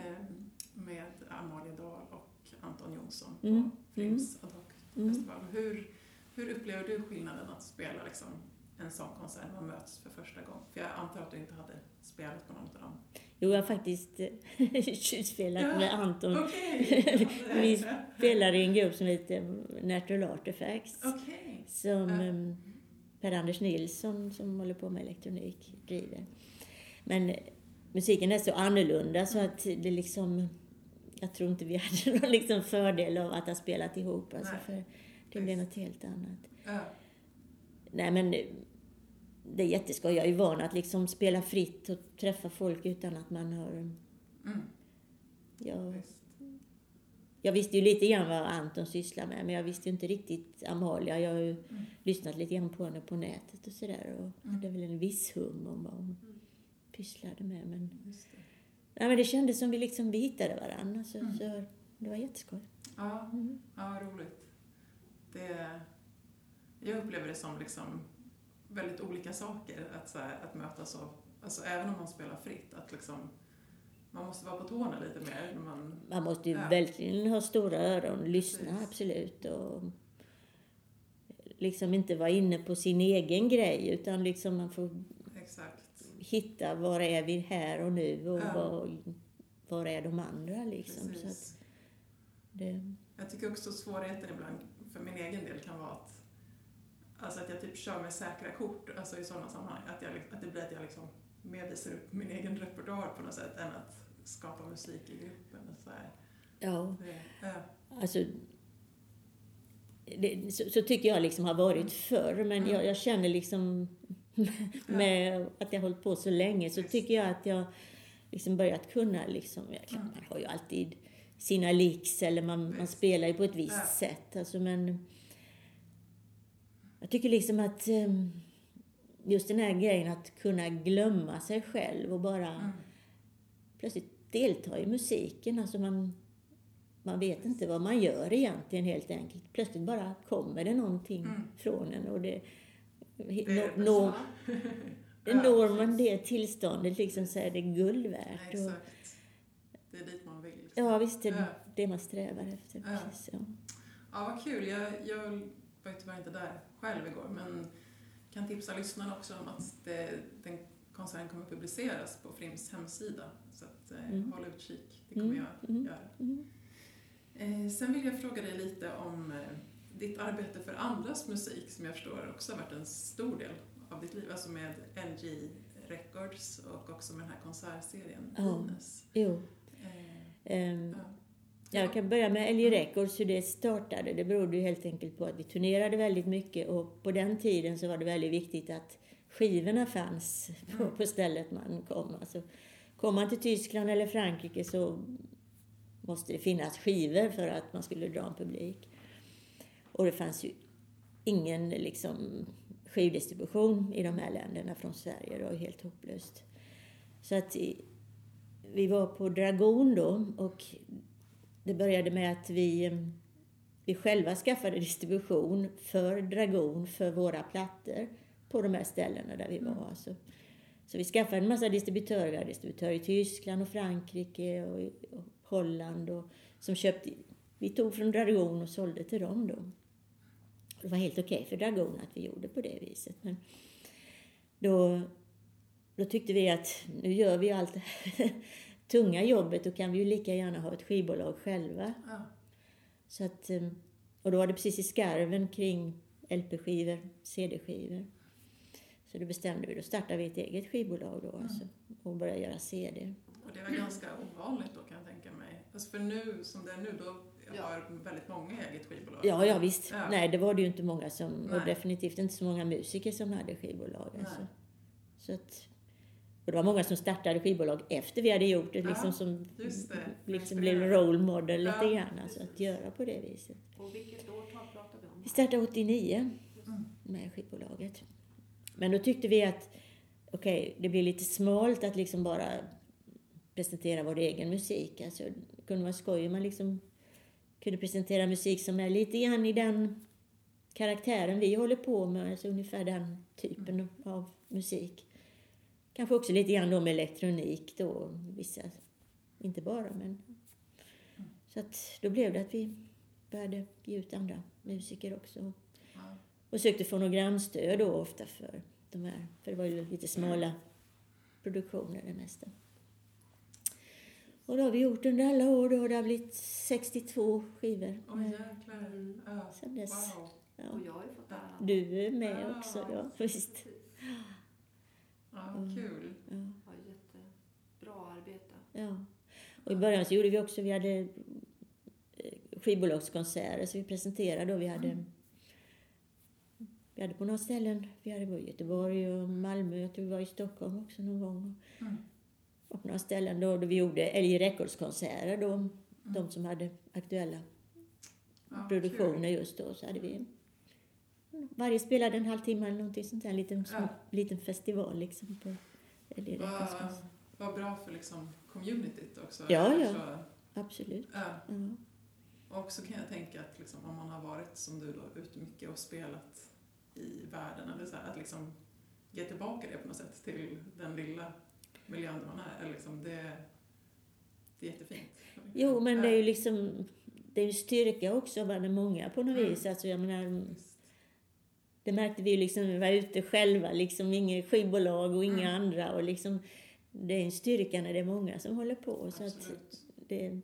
med Amalia Dahl och Anton Jonsson Mm, på Frims ad hoc Mm. festival. Hur, Hur upplever du skillnaden att spela liksom, en sån konsert man möts för första gången? För jag antar att du inte hade spelat på någon av dem. Jo, jag har faktiskt spelat Ja, med Anton. Okej! Vi spelar i en grupp som heter Natural Artifacts. Okej. Som um, Per-Anders Nilsson som håller på med elektronik driver. Men musiken är så annorlunda så att det liksom... Jag tror inte vi hade någon liksom fördel av att ha spelat ihop. Alltså, Nej. för det blev något helt annat. Ja. Nej men det är jätteskoj. Jag är ju van att liksom spela fritt och träffa folk utan att man har... Mm. Jag, jag visste ju lite grann vad Anton sysslar med men jag visste ju inte riktigt Amalia. Jag har ju Mm. lyssnat lite grann på henne på nätet och sådär och Mm. hade väl en viss hum om vad hon pysslade med. Men, Just det. nej, men det kändes som vi liksom vi hittade varandra så, Mm. så det var jätteskoj. Ja, Mm. ja, roligt. Det, jag upplever det som liksom väldigt olika saker att, så här, att mötas av, alltså även om man spelar fritt, att liksom man måste vara på tårna lite mer man... Man måste ju Ja. verkligen ha stora öron, lyssna Precis. absolut och liksom inte vara inne på sin egen grej utan liksom man får Exakt. Hitta var är vi här och nu och Ja. var, var är de andra liksom. Så att det, Jag tycker också svårigheten ibland för min egen del kan vara att, alltså att jag typ kör med säkra kort alltså i sådana sammanhang. Att, jag, att det blir att jag liksom mer visar upp min egen repertoar på något sätt än att skapa musik i gruppen. Och så, här. ja, Det, ja. alltså det, så, så tycker jag liksom har varit förr men Mm. jag, jag känner liksom med att jag har hållit på så länge så tycker jag att jag liksom börjat kunna liksom, jag, klart, Mm. man har ju alltid sina licks eller man, man spelar ju på ett visst Ja. sätt alltså men jag tycker liksom att em, just den här grejen att kunna glömma sig själv och bara Mm. plötsligt delta i musiken. Alltså man, man vet inte vad man gör egentligen helt enkelt. Plötsligt bara kommer det någonting Mm. från en och det, Det nå, är nå, bästa. det når man det tillståndet liksom så är det guld värt. Och. Det är dit man vill. ja visst, det är Ja. det man strävar efter. Ja. Precis, ja. Ja, vad kul. Jag, jag var tyvärr inte där själv igår, men kan tipsa lyssnarna också om att det, den konserten kommer publiceras på Frims hemsida. Så att, eh, Mm. håll utkik. Det kommer Mm, jag mm, göra. mm. Eh, sen vill jag fråga dig lite om eh, ditt arbete för andras musik som jag förstår också har varit en stor del av ditt liv. Alltså med LG Records och också med den här konsertserien Ja. Venus. Jo. Eh, ehm, ja. Jag kan börja med LJ Records, hur det startade. Det berodde ju helt enkelt på att vi turnerade väldigt mycket och på den tiden så var det väldigt viktigt att skivorna fanns på, Mm. på stället man kom. Alltså, kom man till Tyskland eller Frankrike så måste det finnas skivor för att man skulle dra en publik. Och det fanns ju ingen liksom, skivdistribution i de här länderna från Sverige. Det var helt hopplöst. Så att vi var på Dragon då och det började med att vi, eh, vi själva skaffade distribution för Dragon för våra plattor på de här ställena där vi var. Mm. Alltså. Så vi skaffade en massa distributörer. Vi hade distributörer i Tyskland och Frankrike och, och Holland och, som köpte. Vi tog från Dragon och sålde till dem då. Det var helt okej för Dragon att vi gjorde på det viset. Men då, då tyckte vi att nu gör vi allt det här tunga jobbet, då kan vi ju lika gärna ha ett skivbolag själva. Ja. Så att, eh, och då var det precis i skarven kring LP-skivor, CD-skivor. Så då bestämde vi, då startade vi ett eget skivbolag då alltså, och började göra CD. Och det var ganska ovanligt då kan jag tänka mig. Alltså för nu, som det är nu, då. Har väldigt många eget skivbolag. Ja, ja visst. Ja. Nej, det var det ju inte många som, Nej. och definitivt inte så många musiker som hade skivbolag. Alltså. Så att, och det var många som startade skivbolag efter vi hade gjort det, Ja, liksom som just det. liksom blev role model lite Ja, grann, alltså, att göra på det viset. Och vilket årtal pratar vi om? Vi startade 89 Mm. med skivbolaget. Men då tyckte vi att okej, det blir lite smalt att liksom bara presentera vår egen musik. Alltså, det kunde vara skoj om man liksom kunde presentera musik som är lite grann i den karaktären vi håller på med, alltså ungefär den typen av musik. Kanske också lite grann då med elektronik då, vissa, inte bara men. Så att då blev det att vi började ge ut andra musiker också. Och sökte fonogramstöd då ofta för de här, för det var ju lite smala produktioner det mesta. Och då har vi gjort under alla år då, det har blivit 62 skivor. Oj, jäklar. Ja. Sen dess. Wow. Ja. Och jag har ju fått äran. Du är med Ah. också, ja visst. Ja, Mm. kul. Ja. Ja, jättebra arbete. Ja. Och i början så gjorde vi också, vi hade eh, skivbolagskonserter så vi presenterade och vi hade Mm. vi hade på några ställen, vi hade varit i Göteborg och Malmö, jag tror vi var i Stockholm också någon gång. Mm. På några ställen då, då vi gjorde LJ Records-konserter då, de som hade aktuella Ja, produktioner just då, så hade vi varje spelade en halvtimme eller någonting sånt där, en liten, Ja. liten festival liksom på Kul. Vad, Records-konserter. vad bra för liksom communityt också. Ja, ja. Så, Absolut. ja. Ja. Och så kan jag tänka att liksom, om man har varit som du då ute mycket och spelat i världen, eller så här, att liksom ge tillbaka det på något sätt till den lilla miljön där man är. Liksom, det, det är jättefint. Jo, men det är ju liksom det är ju styrka också att vara många på något Mm. vis. Alltså, jag menar, det märkte vi ju liksom vi var ute själva, liksom inget skivbolag och inga Mm. andra. Och liksom, det är en styrka när det är många som håller på. Så det,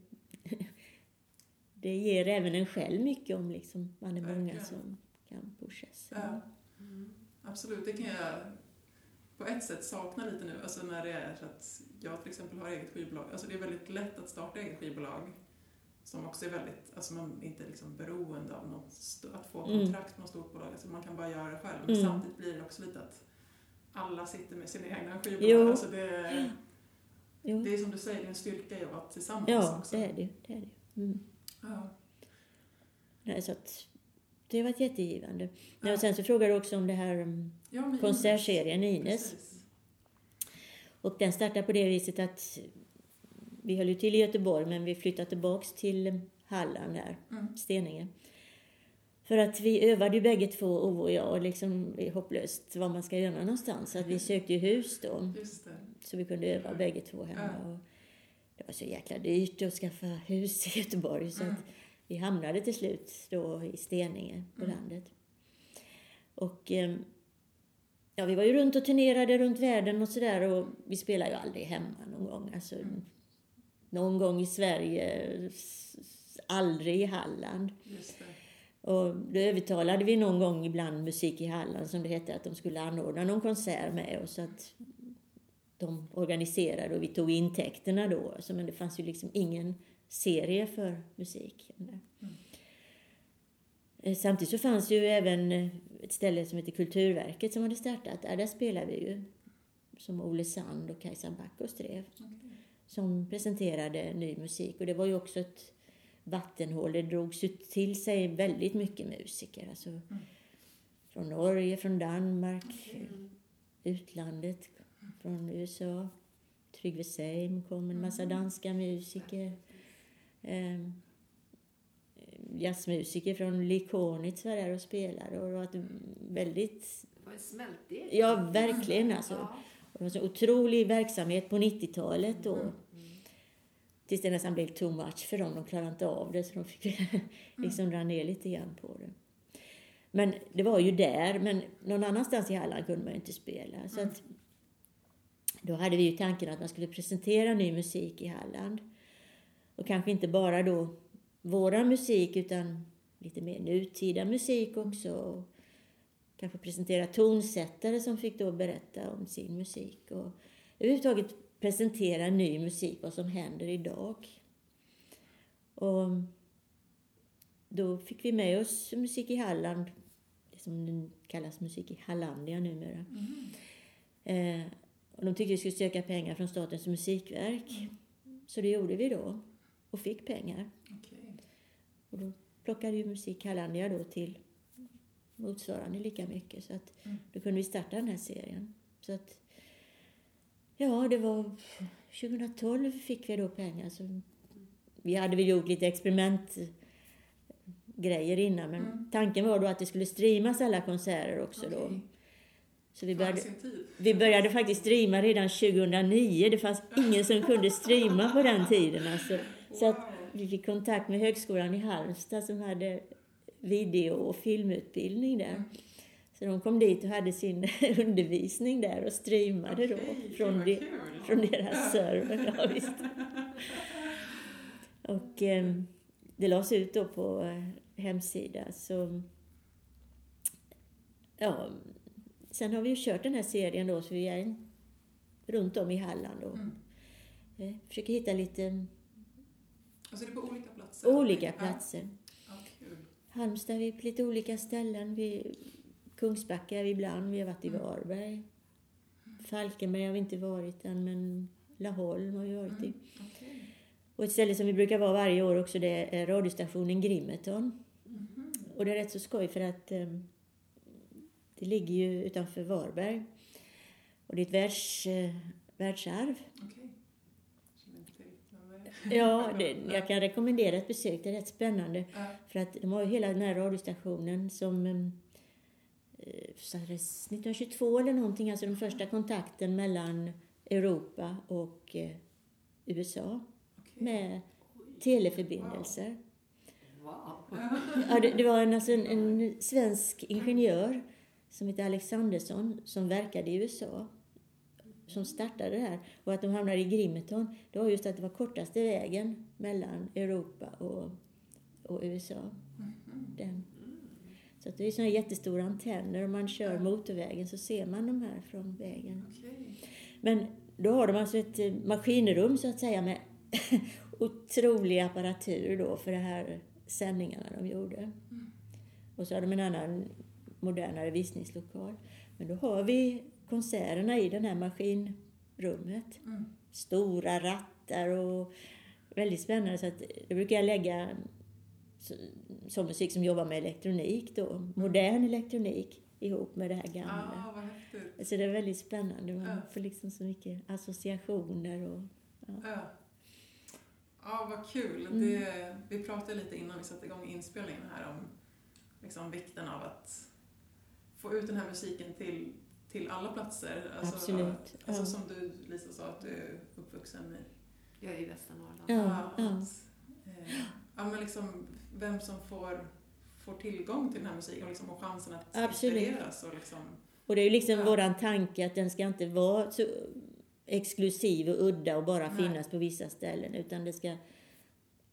det ger även en själv mycket om liksom man är många som kan pushas. Ja, Mm. absolut, det kan jag på ett sätt sakna lite nu. Alltså när det är så att jag till exempel har eget skivbolag. Alltså det är väldigt lätt att starta eget skivbolag. Som också är väldigt, alltså man är inte liksom beroende av något, att få Mm. kontrakt med något stort bolag. Alltså man kan bara göra det själv. Men Mm. samtidigt blir det också lite att alla sitter med sina egna skivbolag. Jo. Alltså det, Jo. det är som du säger, det är en styrka i att vara tillsammans Ja, också. det är det ju. Det är det. Mm. Ja. Nej, så att det har varit jättegivande. Ja. Ja. Och sen så frågade du också om det här um, Ja, konsertserien Ines. Precis. Och den startade på det viset att vi höll ju till i Göteborg men vi flyttade tillbaks till Halland där, Mm. Steninge. För att vi övade ju bägge två, Ove och jag, och liksom det är hopplöst vad man ska göra någonstans. Så att vi sökte ju hus då, så vi kunde öva bägge två hemma. Och det var så jäkla dyrt att skaffa hus i Göteborg så Mm. att vi hamnade till slut då i Steninge på Mm. landet. Och ehm, ja, vi var ju runt och turnerade runt världen och sådär och vi spelade ju aldrig hemma någon gång. Alltså, Någon gång i Sverige, aldrig i Halland. Och då övertalade vi någon gång ibland Musik i Halland, som det hette, att de skulle anordna någon konsert med oss. Att de organiserade och vi tog intäkterna då. Alltså, men det fanns ju liksom ingen serie för musik. Mm. Samtidigt så fanns ju även eh, ett ställe som heter Kulturverket som hade startat. Där, där spelade vi ju. Som Ole Sand och Kajsa Backos drev. Okay. Som presenterade ny musik. Och det var ju också ett vattenhål. Det drogs ju till sig väldigt mycket musiker. Alltså, Från Norge, från Danmark, Mm. utlandet, från USA. Trygve Seim kom, en massa danska musiker. Eh, jazzmusiker från Likonitz var där och spelade. Och det var ett väldigt, Det var en smältdeg. ja verkligen alltså. Ja. Och det var så otrolig verksamhet på 90-talet då. Mm. Tills det nästan blev too much för dem. De klarade inte av det så de fick liksom dra ner lite grann på det. Men det var ju där, men någon annanstans i Halland kunde man ju inte spela. Så att, då hade vi ju tanken att man skulle presentera ny musik i Halland. Och kanske inte bara då våra musik utan lite mer nutida musik också. Och kanske presentera tonsättare som fick då berätta om sin musik. Och överhuvudtaget presentera ny musik, vad som händer idag. Och då fick vi med oss Musik i Halland, det som nu kallas Musik i Hallandia numera. Eh, och de tyckte vi skulle söka pengar från Statens musikverk. Så det gjorde vi då och fick pengar. Okej. Och då plockade ju Musik Hallandia då till motsvarande lika mycket. Så att Mm. då kunde vi starta den här serien. Så att, ja, det var 2012 fick vi då pengar. Så vi hade väl gjort lite experimentgrejer innan, men Mm. tanken var då att det skulle streamas alla konserter också då. Okej. Så vi började, vi började faktiskt streama redan 2009. Det fanns ingen som kunde streama på den tiden. Alltså. Så att vi fick kontakt med Högskolan i Halmstad som hade video och filmutbildning där. Så de kom dit och hade sin undervisning där och streamade då från, de, från deras server. Ja, visst. Och eh, det lades ut då på eh, hemsida. Så, ja, sen har vi ju kört den här serien då, så vi är runt om i Halland och Mm. eh, försöker hitta lite Alltså det är på olika platser? olika platser. Ja. Halmstad är vi på lite olika ställen. Vi, Kungsbacka är vi ibland, vi har varit i Mm. Varberg. Falkenberg har vi inte varit än, men Laholm har vi varit i. Mm. Okej. Och ett ställe som vi brukar vara varje år också, det är radiostationen Grimeton. Mhm. Och det är rätt så skoj för att eh, det ligger ju utanför Varberg. Och det är ett världs, eh, världsarv. Okej. Känner inte till. Men vad är det? Ja, det, jag kan rekommendera ett besök, det är rätt spännande. Ja. För att de har ju hela den här radiostationen som eh, startades 1922 eller någonting, alltså den första kontakten mellan Europa och eh, USA Okej. med teleförbindelser. Wow. Ja, det, det var en, alltså en, en svensk ingenjör som heter Alexandersson som verkade i USA som startade det här. Och att de hamnade i Grimeton, det var just att det var kortaste vägen mellan Europa och, och USA. Mhm. Den. Så att det är såna jättestora antenner. Om man kör motorvägen så ser man de här från vägen. Men då har de alltså ett eh, maskinrum så att säga med otrolig apparatur då för de här sändningarna de gjorde. Och så har de en annan modernare visningslokal. Men då har vi konserterna i det här maskinrummet. Mm. Stora rattar och väldigt spännande. Så att då brukar jag lägga så- sån musik som jobbar med elektronik då, modern elektronik ihop med det här gamla. Ah, vad häftigt. Alltså det är väldigt spännande. Man Ja. får liksom så mycket associationer och... Ja. Ja, vad kul. Mm. Det, vi pratade lite innan vi satte igång inspelningen här om liksom vikten av att få ut den här musiken till, till alla platser. Alltså, Absolut, Alltså ja. som du Lisa sa att du är uppvuxen i. Jag är i Västernorrland. Ja, ja. Att, eh, ja, men liksom vem som får, får tillgång till den här musiken och, liksom, och chansen att Absolut. inspireras. Och liksom, Och det är ju liksom Ja. våran tanke att den ska inte vara så exklusiv och udda och bara Nej. finnas på vissa ställen. Utan det ska...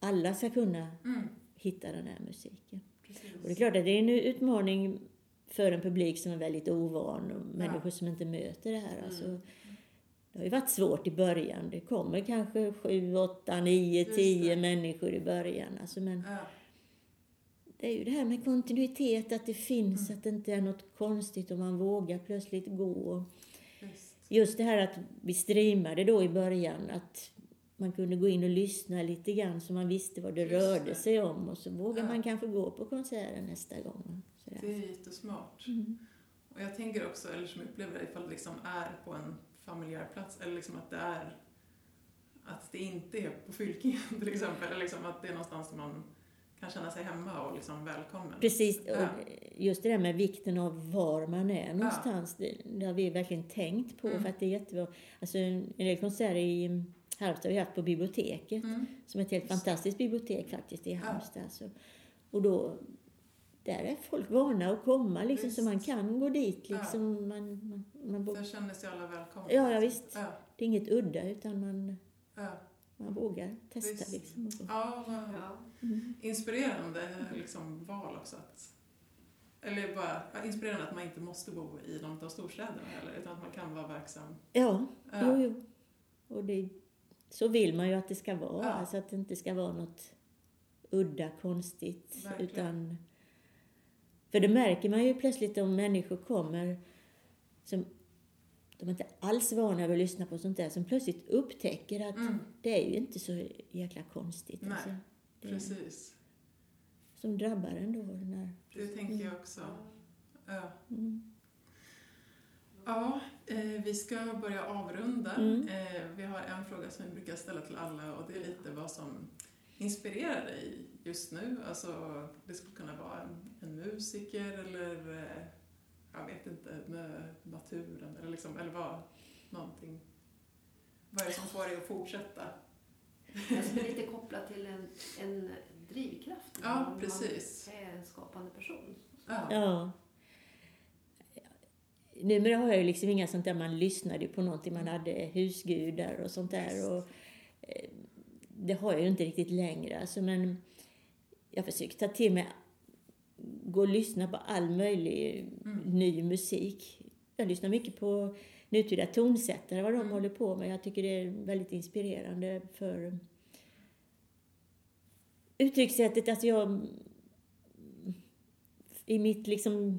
Alla ska kunna mm, hitta den här musiken. precis. Och det är klart att det är en utmaning för en publik som är väldigt ovan och människor som inte möter det här. Alltså, det har ju varit svårt i början. Det kommer kanske sju, åtta, nio, Just tio människor i början. Alltså, men Ja, det är ju det här med kontinuitet, att det finns, Mm. att det inte är något konstigt om man vågar plötsligt gå. visst. Just det här att vi streamade då i början, att man kunde gå in och lyssna lite grann så man visste vad det Just rörde det. sig om och så vågar Ja. man kanske gå på konserten nästa gång. Det är jättesmart. Mm. Och jag tänker också, eller som upplever det, ifall det liksom är på en familjär plats, eller liksom att det är att det inte är på Fylkingen till exempel, eller liksom att det är någonstans där man kan känna sig hemma och liksom välkommen. Precis, Ja. och just det där med vikten av var man är någonstans, det, det har vi verkligen tänkt på Mm. för att det är jättebra. Alltså en del konserter i Halmstad har vi haft på biblioteket, Mm. som är ett helt fantastiskt bibliotek faktiskt i Ja. Halmstad. Alltså. Och då, där är folk vana att komma liksom, så man kan gå dit Ja. liksom. Man, man, man, bo- Där känner sig alla välkomna. Ja, ja, visst. Ja, det är inget udda utan man, ja. man vågar testa Visst. liksom. ja vad Ja. inspirerande liksom, val också. Att, eller bara ja, inspirerande att man inte måste bo i någon av storstäderna heller, utan att man kan vara verksam. Ja, Ja. jo, jo. Och det, så vill man ju att det ska vara. Ja. Alltså att det inte ska vara något udda, konstigt. Verkligen. Utan, för det märker man ju plötsligt om människor kommer som de är inte alls vana vid att lyssna på sånt där, som plötsligt upptäcker att Mm. det är ju inte så jäkla konstigt. Nej, Alltså, det, Precis. Som drabbar en då. När, Det tänker jag också. Ja. mm. Ja, eh, vi ska börja avrunda. Mm. Eh, vi har en fråga som vi brukar ställa till alla och det är lite vad som inspirerar dig just nu. Alltså, det skulle kunna vara en, en musiker eller eh, jag vet inte, med naturen eller, liksom, eller vad, någonting. Vad är det som får dig att fortsätta? Jag skulle lite kopplat till en, en drivkraft. Ja, Om precis. Man är en skapande person. Ja. Ja. numera har jag ju liksom inga sånt där man lyssnade på någonting, man hade husgudar och sånt där. Och, eh, det har jag ju inte riktigt längre. Alltså, men jag försöker ta till mig, gå och lyssna på all möjlig Mm. ny musik. Jag lyssnar mycket på nutida tonsättare, vad de Mm. håller på med. Jag tycker det är väldigt inspirerande för uttryckssättet. Alltså jag, i mitt liksom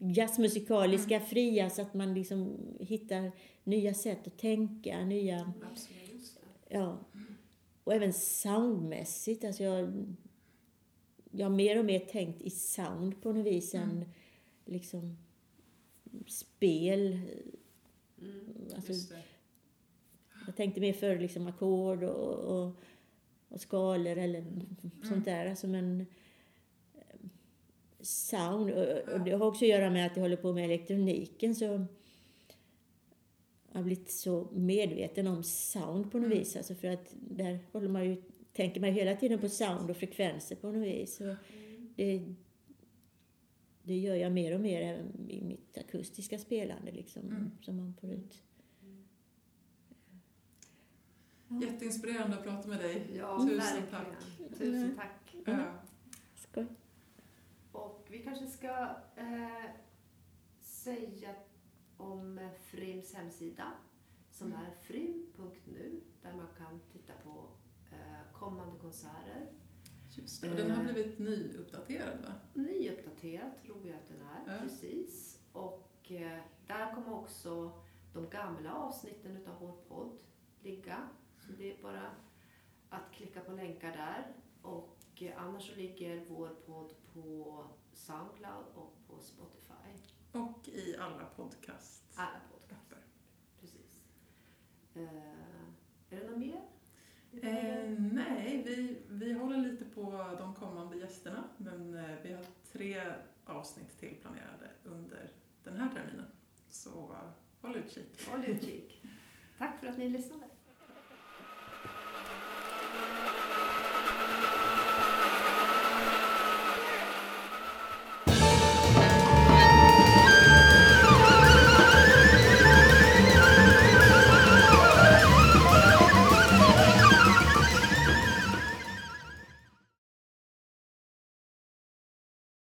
jazzmusikaliska Mm. fria så att man liksom hittar nya sätt att tänka, nya, Absolut. ja. Och även soundmässigt, alltså jag, jag har mer och mer tänkt i sound på något vis Mm. än liksom spel. Mm. Alltså, jag tänkte mer för liksom ackord och, och, och skalor eller sånt där. Alltså, men eh, sound, och, och det har också att göra med att jag håller på med elektroniken så har blivit så medveten om sound på något Mm. vis. Alltså för att där håller man ju, tänker man ju hela tiden på sound och frekvenser på något vis. Så det, det gör jag mer och mer även i mitt akustiska spelande liksom, Mm. som man får ut. Jätteinspirerande att prata med dig. Ja, Tusen verkligen. tack. Tusen Mm. tack. Ja. Skoj. Och vi kanske ska eh, säga om eh, Frims hemsida som Mm. är frim.nu där man kan titta på eh, kommande konserter. Just det. Och den har blivit nyuppdaterad va? Nyuppdaterad tror jag att den är, Ja. precis. Och eh, där kommer också de gamla avsnitten utav vår podd ligga. Så det är bara att klicka på länkar där. Och eh, annars så ligger vår podd på Soundcloud och på Spotify. Och i alla podcast. Alla podcast, precis. Eh, är det något mer? Eh, nej, vi, vi håller lite på de kommande gästerna men eh, vi har tre avsnitt till planerade under den här terminen. Så håll utkik. Håll utkik. Tack för att ni lyssnade.